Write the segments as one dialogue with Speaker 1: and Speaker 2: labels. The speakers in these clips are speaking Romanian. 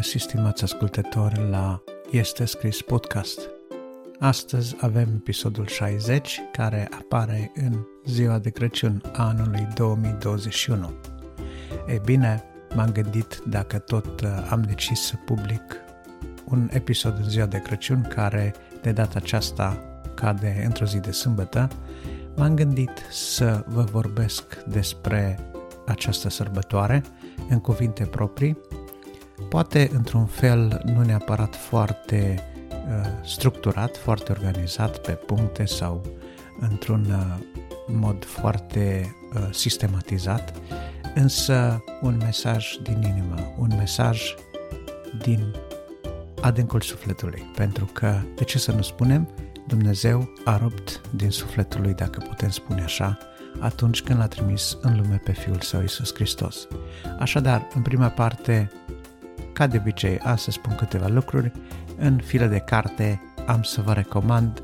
Speaker 1: găsit, stimați ascultători, la Este Scris Podcast. Astăzi avem episodul 60, care apare în ziua de Crăciun anului 2021. E bine, m-am gândit dacă tot uh, am decis să public un episod în ziua de Crăciun care de data aceasta cade într-o zi de sâmbătă, m-am gândit să vă vorbesc despre această sărbătoare în cuvinte proprii poate într-un fel nu neapărat foarte uh, structurat, foarte organizat pe puncte sau într-un uh, mod foarte uh, sistematizat, însă un mesaj din inimă, un mesaj din adâncul sufletului, pentru că, de ce să nu spunem, Dumnezeu a rupt din sufletul lui, dacă putem spune așa, atunci când l-a trimis în lume pe Fiul Său Iisus Hristos. Așadar, în prima parte ca de obicei, am să spun câteva lucruri. În filă de carte am să vă recomand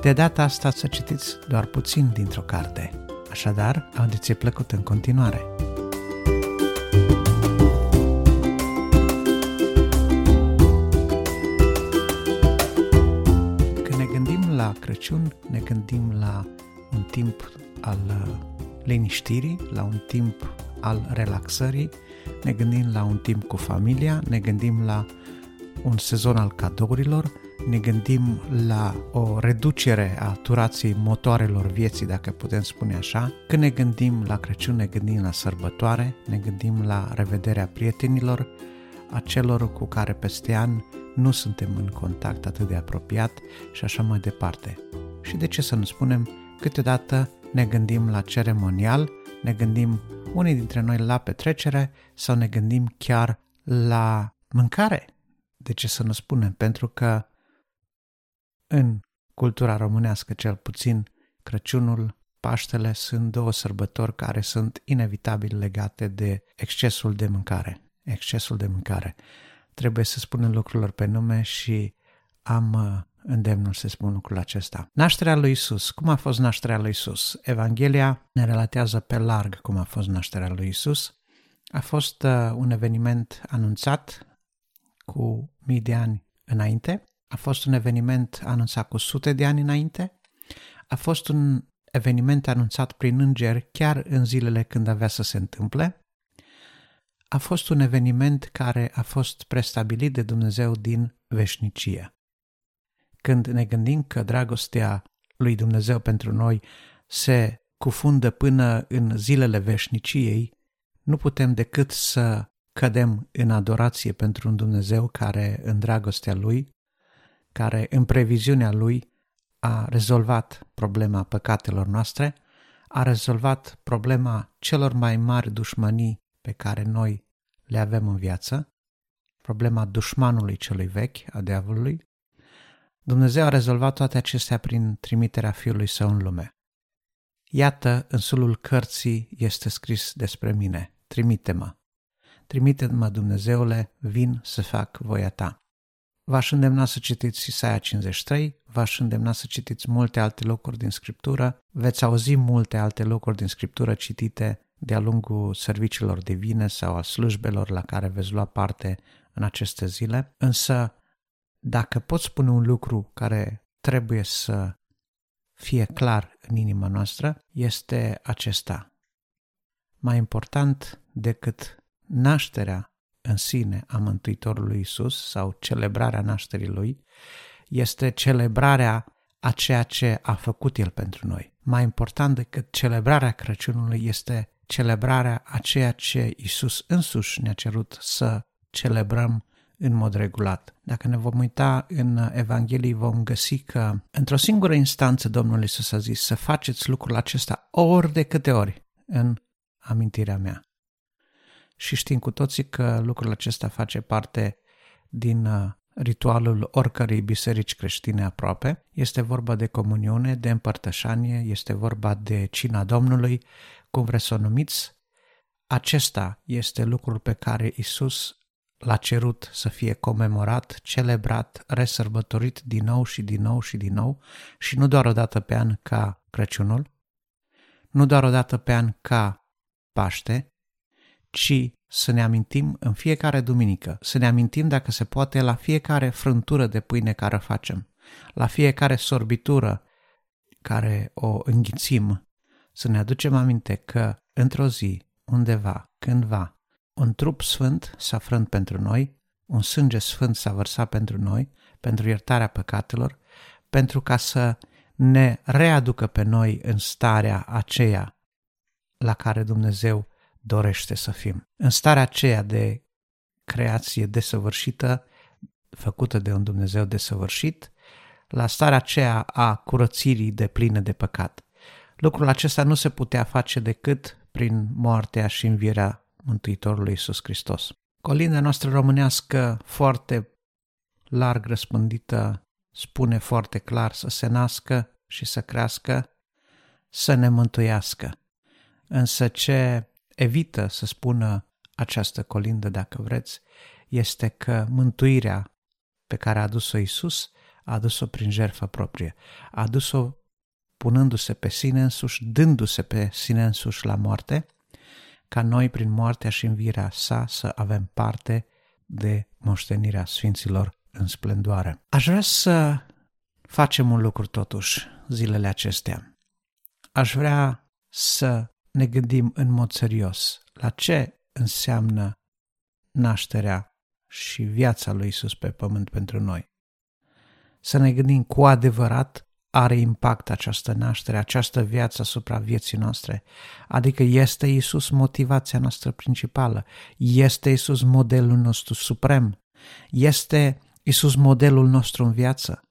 Speaker 1: de data asta să citiți doar puțin dintr-o carte. Așadar, audiție plăcută în continuare! Când ne gândim la Crăciun, ne gândim la un timp al uh, liniștirii, la un timp al relaxării, ne gândim la un timp cu familia, ne gândim la un sezon al cadourilor, ne gândim la o reducere a turației motoarelor vieții, dacă putem spune așa. Când ne gândim la Crăciun, ne gândim la sărbătoare, ne gândim la revederea prietenilor, a celor cu care peste an nu suntem în contact atât de apropiat și așa mai departe. Și de ce să nu spunem, câteodată ne gândim la ceremonial, ne gândim unii dintre noi la petrecere sau ne gândim chiar la mâncare. De ce să nu spunem? Pentru că în cultura românească cel puțin Crăciunul, Paștele sunt două sărbători care sunt inevitabil legate de excesul de mâncare. Excesul de mâncare. Trebuie să spunem lucrurilor pe nume și am uh, îndemnul să spun lucrul acesta. Nașterea lui Isus. Cum a fost nașterea lui Isus? Evanghelia ne relatează pe larg cum a fost nașterea lui Isus. A fost uh, un eveniment anunțat cu mii de ani înainte. A fost un eveniment anunțat cu sute de ani înainte. A fost un eveniment anunțat prin îngeri chiar în zilele când avea să se întâmple. A fost un eveniment care a fost prestabilit de Dumnezeu din veșnicie când ne gândim că dragostea lui Dumnezeu pentru noi se cufundă până în zilele veșniciei, nu putem decât să cădem în adorație pentru un Dumnezeu care, în dragostea Lui, care, în previziunea Lui, a rezolvat problema păcatelor noastre, a rezolvat problema celor mai mari dușmănii pe care noi le avem în viață, problema dușmanului celui vechi, a diavolului, Dumnezeu a rezolvat toate acestea prin trimiterea Fiului Său în lume. Iată, în sulul cărții este scris despre mine, trimite-mă. Trimite-mă, Dumnezeule, vin să fac voia ta. V-aș îndemna să citiți Isaia 53, v-aș îndemna să citiți multe alte locuri din Scriptură, veți auzi multe alte locuri din Scriptură citite de-a lungul serviciilor divine sau a slujbelor la care veți lua parte în aceste zile, însă dacă pot spune un lucru care trebuie să fie clar în inima noastră, este acesta. Mai important decât nașterea în sine a Mântuitorului Isus sau celebrarea nașterii Lui, este celebrarea a ceea ce a făcut El pentru noi. Mai important decât celebrarea Crăciunului este celebrarea a ceea ce Isus însuși ne-a cerut să celebrăm în mod regulat. Dacă ne vom uita în Evanghelii, vom găsi că într-o singură instanță Domnul Iisus a zis să faceți lucrul acesta ori de câte ori în amintirea mea. Și știm cu toții că lucrul acesta face parte din uh, ritualul oricărei biserici creștine aproape. Este vorba de comuniune, de împărtășanie, este vorba de cina Domnului, cum vreți să o numiți. Acesta este lucrul pe care Isus l-a cerut să fie comemorat, celebrat, resărbătorit din nou și din nou și din nou și nu doar o dată pe an ca Crăciunul, nu doar o dată pe an ca Paște, ci să ne amintim în fiecare duminică, să ne amintim dacă se poate la fiecare frântură de pâine care o facem, la fiecare sorbitură care o înghițim, să ne aducem aminte că într-o zi, undeva, cândva, un trup sfânt s-a frânt pentru noi, un sânge sfânt s-a vărsat pentru noi, pentru iertarea păcatelor, pentru ca să ne readucă pe noi în starea aceea la care Dumnezeu dorește să fim. În starea aceea de creație desăvârșită, făcută de un Dumnezeu desăvârșit, la starea aceea a curățirii de pline de păcat. Lucrul acesta nu se putea face decât prin moartea și învierea Mântuitorului Iisus Hristos. Colinda noastră românească foarte larg răspândită spune foarte clar să se nască și să crească, să ne mântuiască. Însă ce evită să spună această colindă, dacă vreți, este că mântuirea pe care a adus-o Isus a adus-o prin jertfă proprie. A adus-o punându-se pe sine însuși, dându-se pe sine însuși la moarte, ca noi, prin moartea și învirea sa, să avem parte de moștenirea Sfinților în splendoare. Aș vrea să facem un lucru totuși zilele acestea. Aș vrea să ne gândim în mod serios la ce înseamnă nașterea și viața lui Isus pe pământ pentru noi. Să ne gândim cu adevărat are impact această naștere, această viață asupra vieții noastre. Adică este Isus motivația noastră principală, este Isus modelul nostru suprem, este Isus modelul nostru în viață.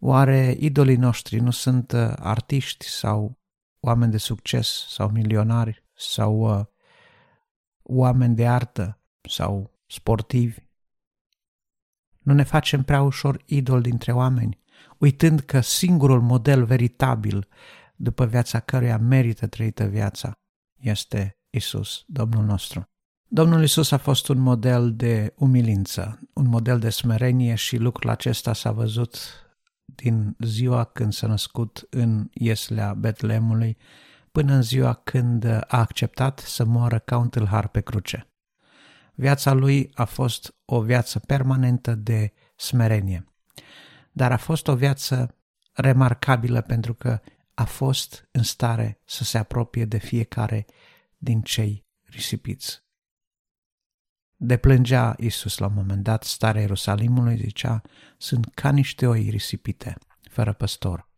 Speaker 1: Oare idolii noștri nu sunt uh, artiști sau oameni de succes sau milionari sau uh, oameni de artă sau sportivi? Nu ne facem prea ușor idol dintre oameni, uitând că singurul model veritabil după viața căruia merită trăită viața este Isus, Domnul nostru. Domnul Isus a fost un model de umilință, un model de smerenie și lucrul acesta s-a văzut din ziua când s-a născut în Ieslea Betlemului până în ziua când a acceptat să moară ca un tâlhar pe cruce. Viața lui a fost o viață permanentă de smerenie, dar a fost o viață remarcabilă pentru că a fost în stare să se apropie de fiecare din cei risipiți. Deplângea Isus la un moment dat starea Ierusalimului, zicea, sunt ca niște oi risipite, fără păstor.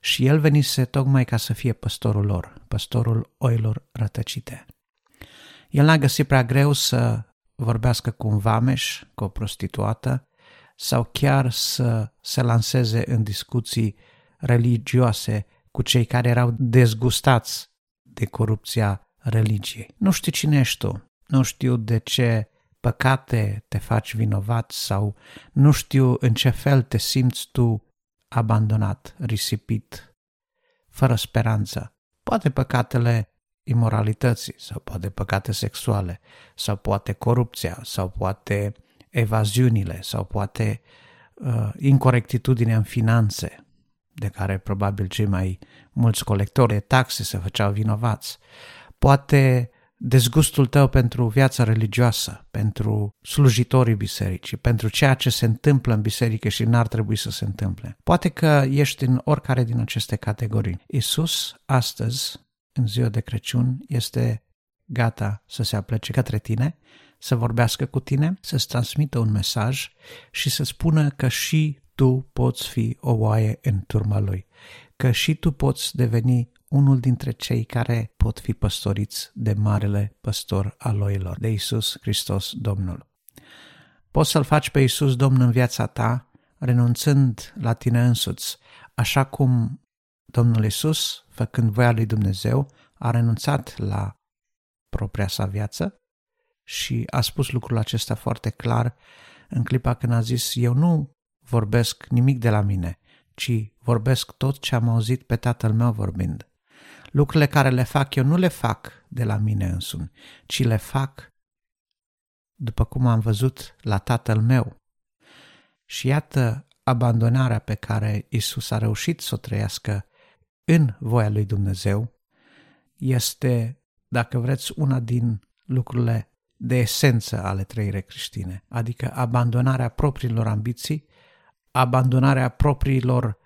Speaker 1: Și el venise tocmai ca să fie păstorul lor, păstorul oilor rătăcite. El n-a găsit prea greu să vorbească cu un vameș, cu o prostituată, sau chiar să se lanseze în discuții religioase cu cei care erau dezgustați de corupția religiei. Nu știu cine ești tu, nu știu de ce păcate te faci vinovat sau nu știu în ce fel te simți tu abandonat, risipit, fără speranță. Poate păcatele imoralității sau poate păcate sexuale sau poate corupția sau poate evaziunile sau poate uh, incorectitudinea în finanțe, de care probabil cei mai mulți colectori de taxe se făceau vinovați. Poate dezgustul tău pentru viața religioasă, pentru slujitorii bisericii, pentru ceea ce se întâmplă în biserică și n-ar trebui să se întâmple. Poate că ești în oricare din aceste categorii. Isus, astăzi, în ziua de Crăciun, este gata să se aplece către tine, să vorbească cu tine, să-ți transmită un mesaj și să spună că și tu poți fi o oaie în turma lui, că și tu poți deveni unul dintre cei care pot fi păstoriți de marele păstor al oilor, de Isus Hristos Domnul. Poți să-L faci pe Isus Domn în viața ta, renunțând la tine însuți, așa cum Domnul Isus, făcând voia lui Dumnezeu, a renunțat la propria sa viață și a spus lucrul acesta foarte clar în clipa când a zis, eu nu vorbesc nimic de la mine, ci vorbesc tot ce am auzit pe tatăl meu vorbind. Lucrurile care le fac eu nu le fac de la mine însumi, ci le fac după cum am văzut la tatăl meu. Și iată abandonarea pe care Isus a reușit să o trăiască în voia lui Dumnezeu este, dacă vreți, una din lucrurile de esență ale trăirii creștine, adică abandonarea propriilor ambiții, abandonarea propriilor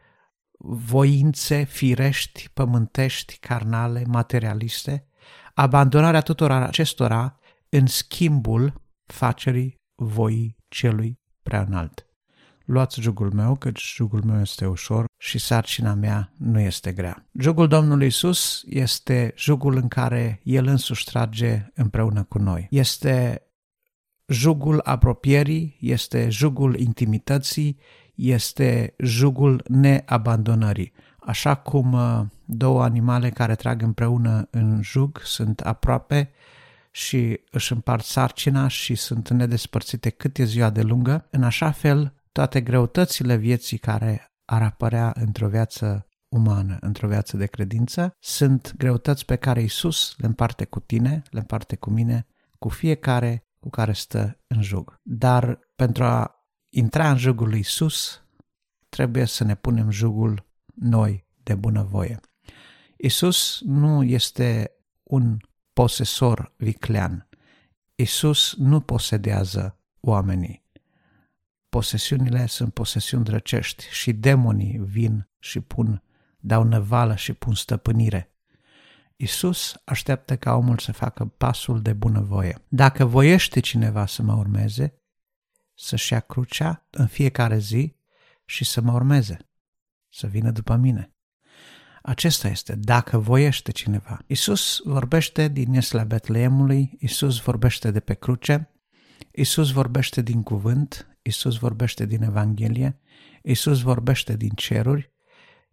Speaker 1: voințe firești, pământești, carnale, materialiste, abandonarea tuturor acestora în schimbul facerii voii celui prea înalt. Luați jugul meu, căci jugul meu este ușor și sarcina mea nu este grea. Jugul Domnului Isus este jugul în care El însuși trage împreună cu noi. Este jugul apropierii, este jugul intimității, este jugul neabandonării. Așa cum uh, două animale care trag împreună în jug sunt aproape și își împart sarcina și sunt nedespărțite cât e ziua de lungă, în așa fel toate greutățile vieții care ar apărea într-o viață umană, într-o viață de credință, sunt greutăți pe care Isus le împarte cu tine, le împarte cu mine, cu fiecare cu care stă în jug. Dar pentru a intra în jugul lui Isus, trebuie să ne punem jugul noi de bunăvoie. Isus nu este un posesor viclean. Isus nu posedează oamenii. Posesiunile sunt posesiuni drăcești și demonii vin și pun, dau năvală și pun stăpânire. Isus așteaptă ca omul să facă pasul de bunăvoie. Dacă voiește cineva să mă urmeze, să-și ia crucea în fiecare zi și să mă urmeze, să vină după mine. Acesta este, dacă voiește cineva. Isus vorbește din Iesla Betleemului, Isus vorbește de pe cruce, Isus vorbește din cuvânt, Isus vorbește din Evanghelie, Isus vorbește din ceruri,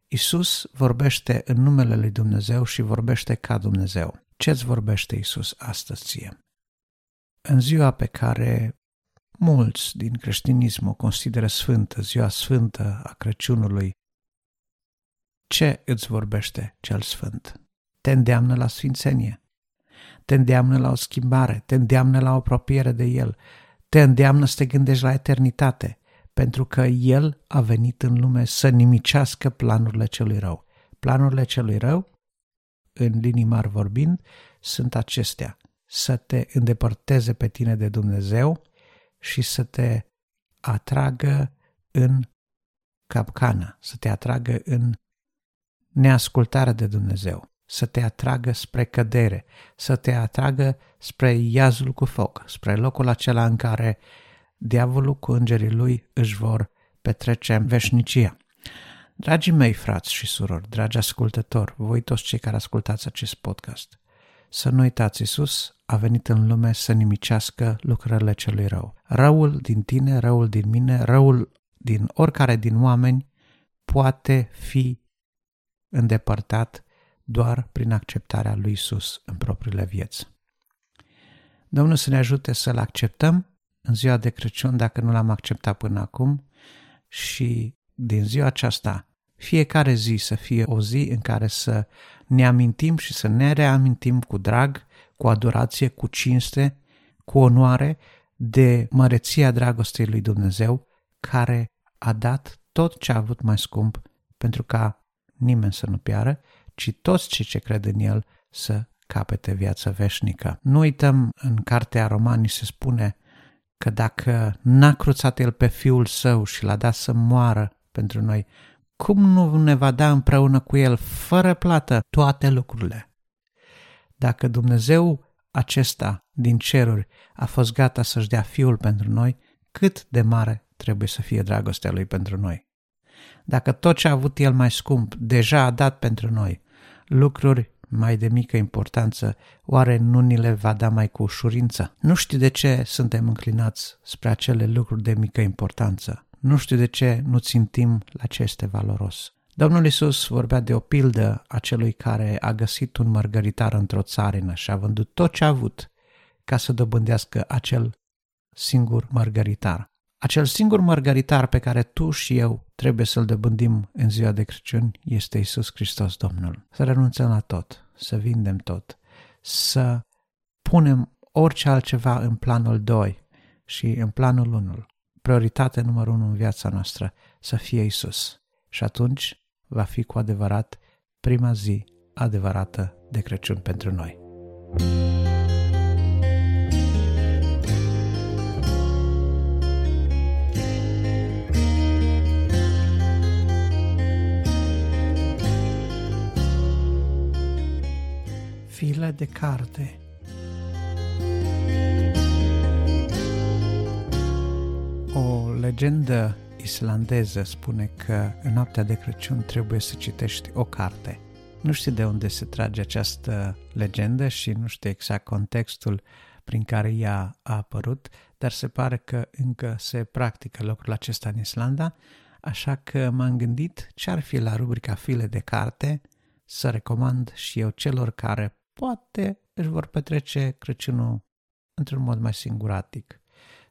Speaker 1: Isus vorbește în numele lui Dumnezeu și vorbește ca Dumnezeu. Ce-ți vorbește Isus astăzi ție? În ziua pe care mulți din creștinism o consideră sfântă, ziua sfântă a Crăciunului, ce îți vorbește cel sfânt? Te îndeamnă la sfințenie, te îndeamnă la o schimbare, te îndeamnă la o apropiere de El, te îndeamnă să te gândești la eternitate, pentru că El a venit în lume să nimicească planurile celui rău. Planurile celui rău, în linii mari vorbind, sunt acestea. Să te îndepărteze pe tine de Dumnezeu și să te atragă în capcană, să te atragă în neascultarea de Dumnezeu să te atragă spre cădere, să te atragă spre iazul cu foc, spre locul acela în care diavolul cu îngerii lui își vor petrece veșnicia. Dragii mei frați și surori, dragi ascultători, voi toți cei care ascultați acest podcast, să nu uitați, Iisus a venit în lume să nimicească lucrările celui rău. Răul din tine, răul din mine, răul din oricare din oameni poate fi îndepărtat doar prin acceptarea lui Isus în propriile vieți. Domnul să ne ajute să-L acceptăm în ziua de Crăciun dacă nu l-am acceptat până acum și din ziua aceasta fiecare zi să fie o zi în care să ne amintim și să ne reamintim cu drag, cu adorație, cu cinste, cu onoare de măreția dragostei lui Dumnezeu care a dat tot ce a avut mai scump pentru ca nimeni să nu piară, ci toți cei ce cred în El să capete viața veșnică. Nu uităm, în cartea Romanii se spune că dacă n-a cruțat El pe Fiul Său și l-a dat să moară pentru noi, cum nu ne va da împreună cu El, fără plată, toate lucrurile? Dacă Dumnezeu acesta din ceruri a fost gata să-și dea Fiul pentru noi, cât de mare trebuie să fie dragostea Lui pentru noi? Dacă tot ce a avut El mai scump deja a dat pentru noi, lucruri mai de mică importanță, oare nu ni le va da mai cu ușurință? Nu știu de ce suntem înclinați spre acele lucruri de mică importanță. Nu știu de ce nu țintim la ce este valoros. Domnul Isus vorbea de o pildă a celui care a găsit un mărgăritar într-o țarină și a vândut tot ce a avut ca să dobândească acel singur mărgăritar. Acel singur mărgăritar pe care tu și eu trebuie să-l dobândim în ziua de Crăciun este Isus Hristos Domnul. Să renunțăm la tot, să vindem tot, să punem orice altceva în planul 2 și în planul 1. Prioritatea numărul 1 în viața noastră să fie Isus. Și atunci va fi cu adevărat prima zi adevărată de Crăciun pentru noi. Foaia de carte. O legendă islandeză spune că în noaptea de Crăciun trebuie să citești o carte. Nu știu de unde se trage această legendă și nu știu exact contextul prin care ea a apărut, dar se pare că încă se practică lucrul acesta în Islanda, așa că m-am gândit ce ar fi la rubrica file de carte să recomand și eu celor care poate își vor petrece Crăciunul într-un mod mai singuratic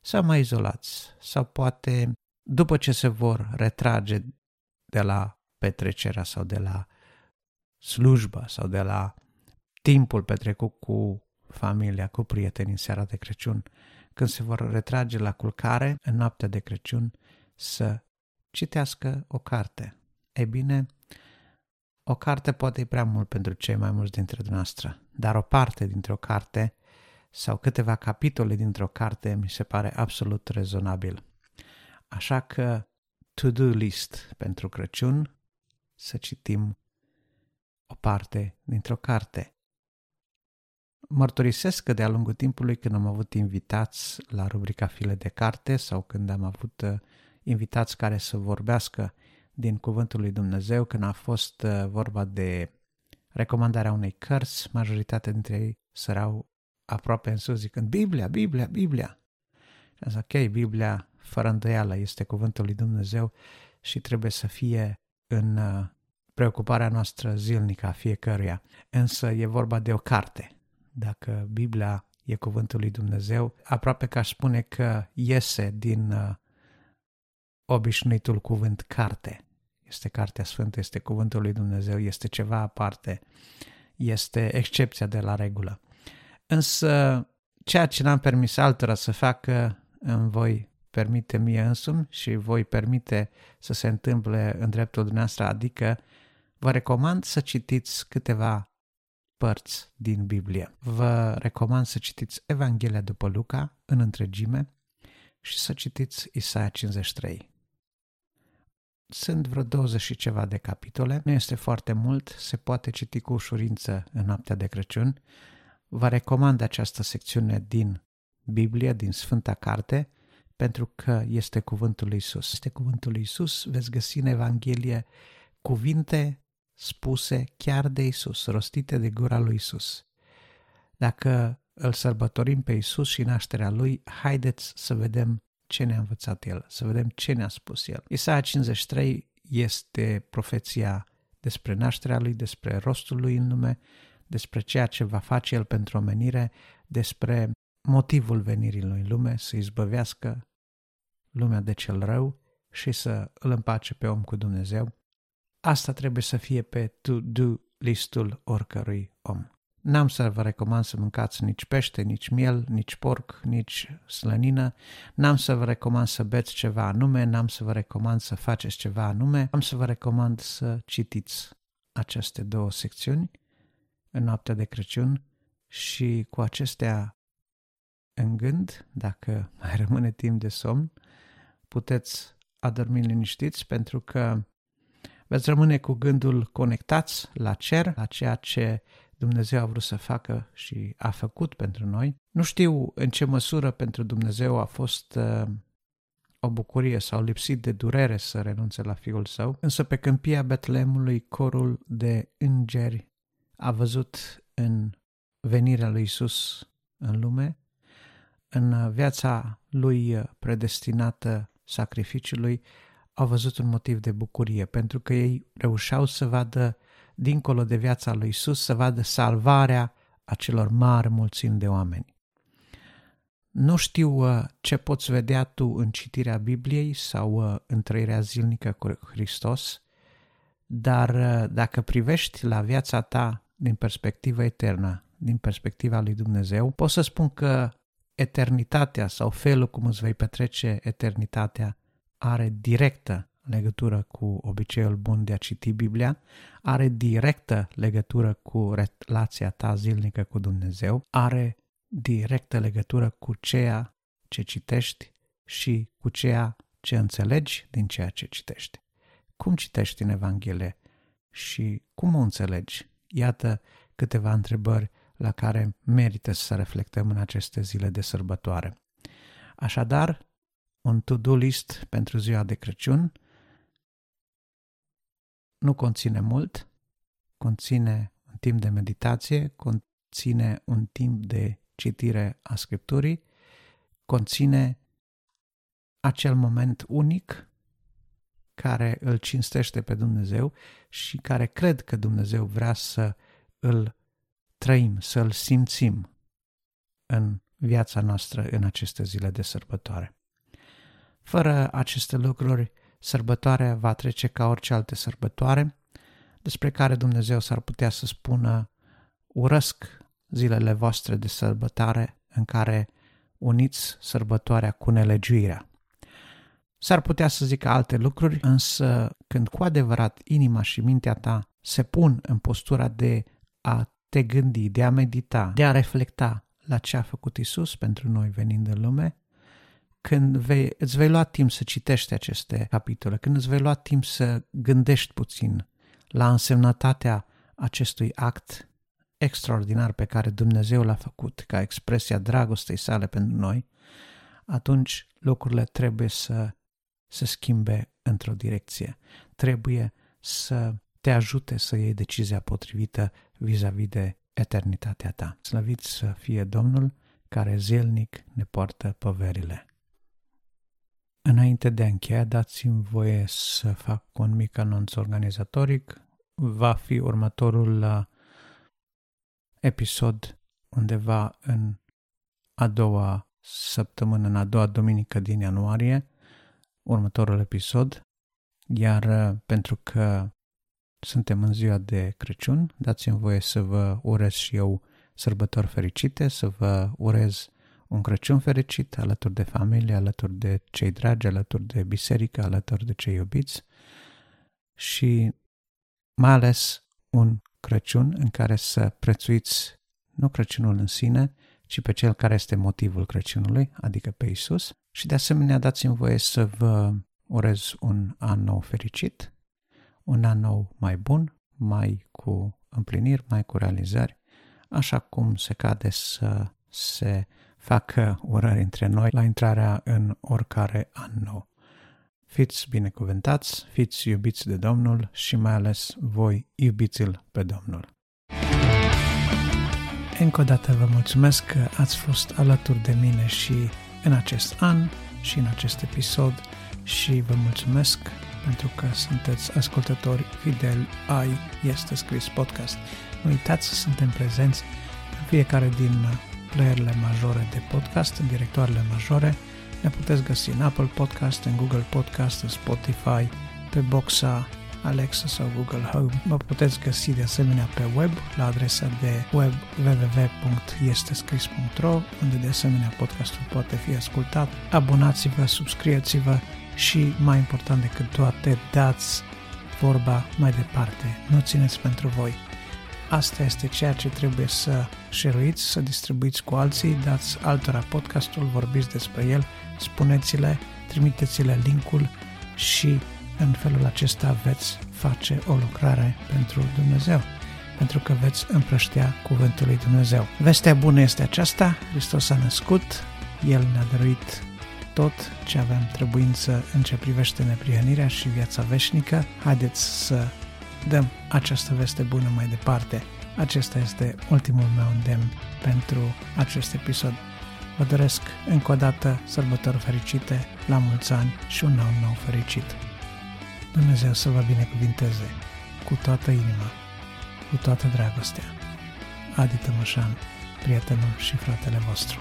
Speaker 1: sau mai izolați sau poate după ce se vor retrage de la petrecerea sau de la slujba sau de la timpul petrecut cu familia, cu prietenii în seara de Crăciun, când se vor retrage la culcare în noaptea de Crăciun, să citească o carte. Ei bine, o carte poate e prea mult pentru cei mai mulți dintre dumneavoastră, dar o parte dintre o carte sau câteva capitole dintr-o carte mi se pare absolut rezonabil. Așa că to-do list pentru Crăciun, să citim o parte dintr-o carte. Mărturisesc că de-a lungul timpului când am avut invitați la rubrica File de Carte sau când am avut uh, invitați care să vorbească din Cuvântul lui Dumnezeu, când a fost uh, vorba de recomandarea unei cărți, majoritatea dintre ei sărau aproape în sus zicând Biblia, Biblia, Biblia. Și am zis, ok, Biblia fără îndoială este Cuvântul lui Dumnezeu și trebuie să fie în uh, preocuparea noastră zilnică a fiecăruia. Însă e vorba de o carte. Dacă Biblia e Cuvântul lui Dumnezeu, aproape că aș spune că iese din uh, obișnuitul cuvânt carte. Este Cartea Sfântă, este Cuvântul lui Dumnezeu, este ceva aparte, este excepția de la regulă. Însă, ceea ce n-am permis altora să facă, îmi voi permite mie însumi și voi permite să se întâmple în dreptul dumneavoastră, adică vă recomand să citiți câteva părți din Biblie. Vă recomand să citiți Evanghelia după Luca în întregime și să citiți Isaia 53. Sunt vreo 20 și ceva de capitole, nu este foarte mult, se poate citi cu ușurință în noaptea de Crăciun. Vă recomand această secțiune din Biblie, din Sfânta Carte, pentru că este cuvântul lui Isus. Este cuvântul lui Isus, veți găsi în Evanghelie cuvinte spuse chiar de Isus, rostite de gura lui Isus. Dacă îl sărbătorim pe Isus și nașterea lui, haideți să vedem ce ne-a învățat el, să vedem ce ne-a spus el. Isaia 53 este profeția despre nașterea lui, despre rostul lui în lume, despre ceea ce va face el pentru omenire, despre motivul venirii lui în lume, să izbăvească lumea de cel rău și să îl împace pe om cu Dumnezeu. Asta trebuie să fie pe to-do listul oricărui om. N-am să vă recomand să mâncați nici pește, nici miel, nici porc, nici slănină. N-am să vă recomand să beți ceva anume, n-am să vă recomand să faceți ceva anume. Am să vă recomand să citiți aceste două secțiuni în noaptea de Crăciun și cu acestea în gând, dacă mai rămâne timp de somn, puteți adormi liniștiți pentru că veți rămâne cu gândul conectați la cer, la ceea ce Dumnezeu a vrut să facă și a făcut pentru noi. Nu știu în ce măsură pentru Dumnezeu a fost uh, o bucurie sau lipsit de durere să renunțe la Fiul Său, însă pe câmpia Betlemului corul de îngeri a văzut în venirea lui Isus în lume, în viața lui predestinată sacrificiului, au văzut un motiv de bucurie, pentru că ei reușeau să vadă dincolo de viața lui Isus, să vadă salvarea acelor mari mulțimi de oameni. Nu știu uh, ce poți vedea tu în citirea Bibliei sau uh, în trăirea zilnică cu Hristos, dar uh, dacă privești la viața ta din perspectiva eternă, din perspectiva lui Dumnezeu, pot să spun că eternitatea sau felul cum îți vei petrece eternitatea are directă legătură cu obiceiul bun de a citi Biblia, are directă legătură cu relația ta zilnică cu Dumnezeu, are directă legătură cu ceea ce citești și cu ceea ce înțelegi din ceea ce citești. Cum citești în Evanghelie și cum o înțelegi? Iată câteva întrebări la care merită să reflectăm în aceste zile de sărbătoare. Așadar, un to-do list pentru ziua de Crăciun nu conține mult, conține un timp de meditație, conține un timp de citire a Scripturii, conține acel moment unic care îl cinstește pe Dumnezeu și care cred că Dumnezeu vrea să îl trăim, să îl simțim în viața noastră în aceste zile de sărbătoare. Fără aceste lucruri, sărbătoarea va trece ca orice alte sărbătoare, despre care Dumnezeu s-ar putea să spună urăsc zilele voastre de sărbătoare în care uniți sărbătoarea cu nelegiuirea. S-ar putea să zică alte lucruri, însă când cu adevărat inima și mintea ta se pun în postura de a te gândi, de a medita, de a reflecta la ce a făcut Isus pentru noi venind în lume, când vei, îți vei lua timp să citești aceste capitole, când îți vei lua timp să gândești puțin la însemnătatea acestui act extraordinar pe care Dumnezeu l-a făcut ca expresia dragostei sale pentru noi, atunci lucrurile trebuie să se schimbe într-o direcție. Trebuie să te ajute să iei decizia potrivită vis-a-vis de eternitatea ta. Slăvit să fie Domnul care zilnic ne poartă poverile. Înainte de a încheia, dați-mi voie să fac un mic anunț organizatoric. Va fi următorul uh, episod undeva în a doua săptămână, în a doua duminică din ianuarie, următorul episod, iar uh, pentru că suntem în ziua de Crăciun, dați-mi voie să vă urez și eu sărbători fericite, să vă urez un Crăciun fericit alături de familie, alături de cei dragi, alături de biserică, alături de cei iubiți și mai ales un Crăciun în care să prețuiți nu Crăciunul în sine, ci pe cel care este motivul Crăciunului, adică pe Isus. Și de asemenea dați-mi voie să vă urez un an nou fericit, un an nou mai bun, mai cu împliniri, mai cu realizări, așa cum se cade să se facă urări între noi la intrarea în oricare an nou. Fiți binecuvântați, fiți iubiți de Domnul și mai ales voi iubiți-L pe Domnul. Încă o dată vă mulțumesc că ați fost alături de mine și în acest an și în acest episod și vă mulțumesc pentru că sunteți ascultători fideli ai Este Scris Podcast. Nu uitați, să suntem prezenți în fiecare din playerele majore de podcast, în directoarele majore. Ne puteți găsi în Apple Podcast, în Google Podcast, în Spotify, pe Boxa, Alexa sau Google Home. Mă puteți găsi de asemenea pe web la adresa de web www.estescris.ro unde de asemenea podcastul poate fi ascultat. Abonați-vă, subscrieți-vă și mai important decât toate, dați vorba mai departe. Nu țineți pentru voi. Asta este ceea ce trebuie să share să distribuiți cu alții, dați altora podcastul, vorbiți despre el, spuneți-le, trimiteți-le linkul și în felul acesta veți face o lucrare pentru Dumnezeu, pentru că veți împrăștea cuvântul lui Dumnezeu. Vestea bună este aceasta, Hristos a născut, El ne-a dăruit tot ce avem trebuință în ce privește neprihănirea și viața veșnică. Haideți să dăm această veste bună mai departe. Acesta este ultimul meu îndemn pentru acest episod. Vă doresc încă o dată sărbători fericite, la mulți ani și un nou nou fericit. Dumnezeu să vă binecuvinteze cu toată inima, cu toată dragostea. Adi Tămășan, prietenul și fratele vostru.